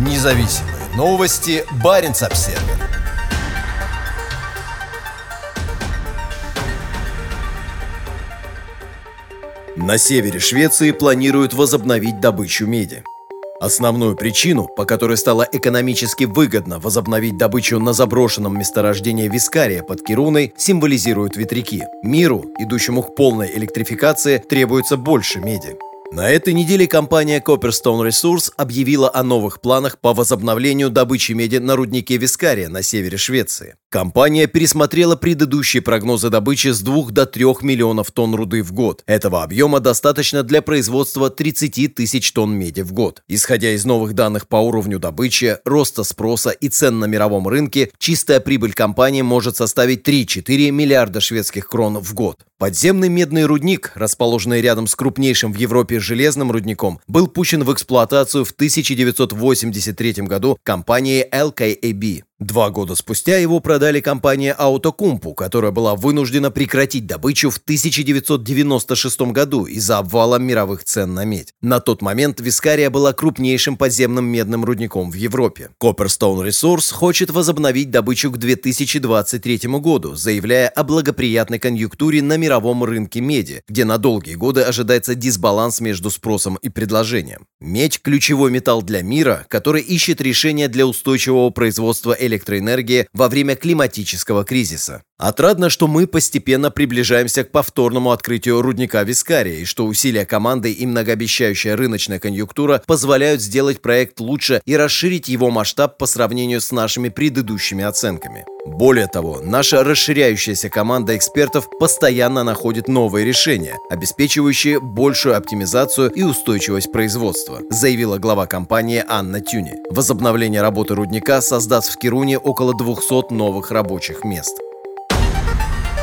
Независимые новости. Барин обсерва На севере Швеции планируют возобновить добычу меди. Основную причину, по которой стало экономически выгодно возобновить добычу на заброшенном месторождении Вискария под Кируной, символизируют ветряки. Миру, идущему к полной электрификации, требуется больше меди. На этой неделе компания Copperstone Resource объявила о новых планах по возобновлению добычи меди на руднике Вискария на севере Швеции. Компания пересмотрела предыдущие прогнозы добычи с 2 до 3 миллионов тонн руды в год. Этого объема достаточно для производства 30 тысяч тонн меди в год. Исходя из новых данных по уровню добычи, роста спроса и цен на мировом рынке, чистая прибыль компании может составить 3-4 миллиарда шведских крон в год. Подземный медный рудник, расположенный рядом с крупнейшим в Европе железным рудником, был пущен в эксплуатацию в 1983 году компанией LKAB. Два года спустя его продали компания Autokumpu, которая была вынуждена прекратить добычу в 1996 году из-за обвала мировых цен на медь. На тот момент Вискария была крупнейшим подземным медным рудником в Европе. Copperstone Resource хочет возобновить добычу к 2023 году, заявляя о благоприятной конъюнктуре на мировом рынке меди, где на долгие годы ожидается дисбаланс между спросом и предложением. Медь – ключевой металл для мира, который ищет решения для устойчивого производства электроэнергии во время климатического кризиса. Отрадно, что мы постепенно приближаемся к повторному открытию рудника Вискария и что усилия команды и многообещающая рыночная конъюнктура позволяют сделать проект лучше и расширить его масштаб по сравнению с нашими предыдущими оценками. Более того, наша расширяющаяся команда экспертов постоянно находит новые решения, обеспечивающие большую оптимизацию и устойчивость производства, заявила глава компании Анна Тюни. Возобновление работы рудника создаст в Кируне около 200 новых рабочих мест.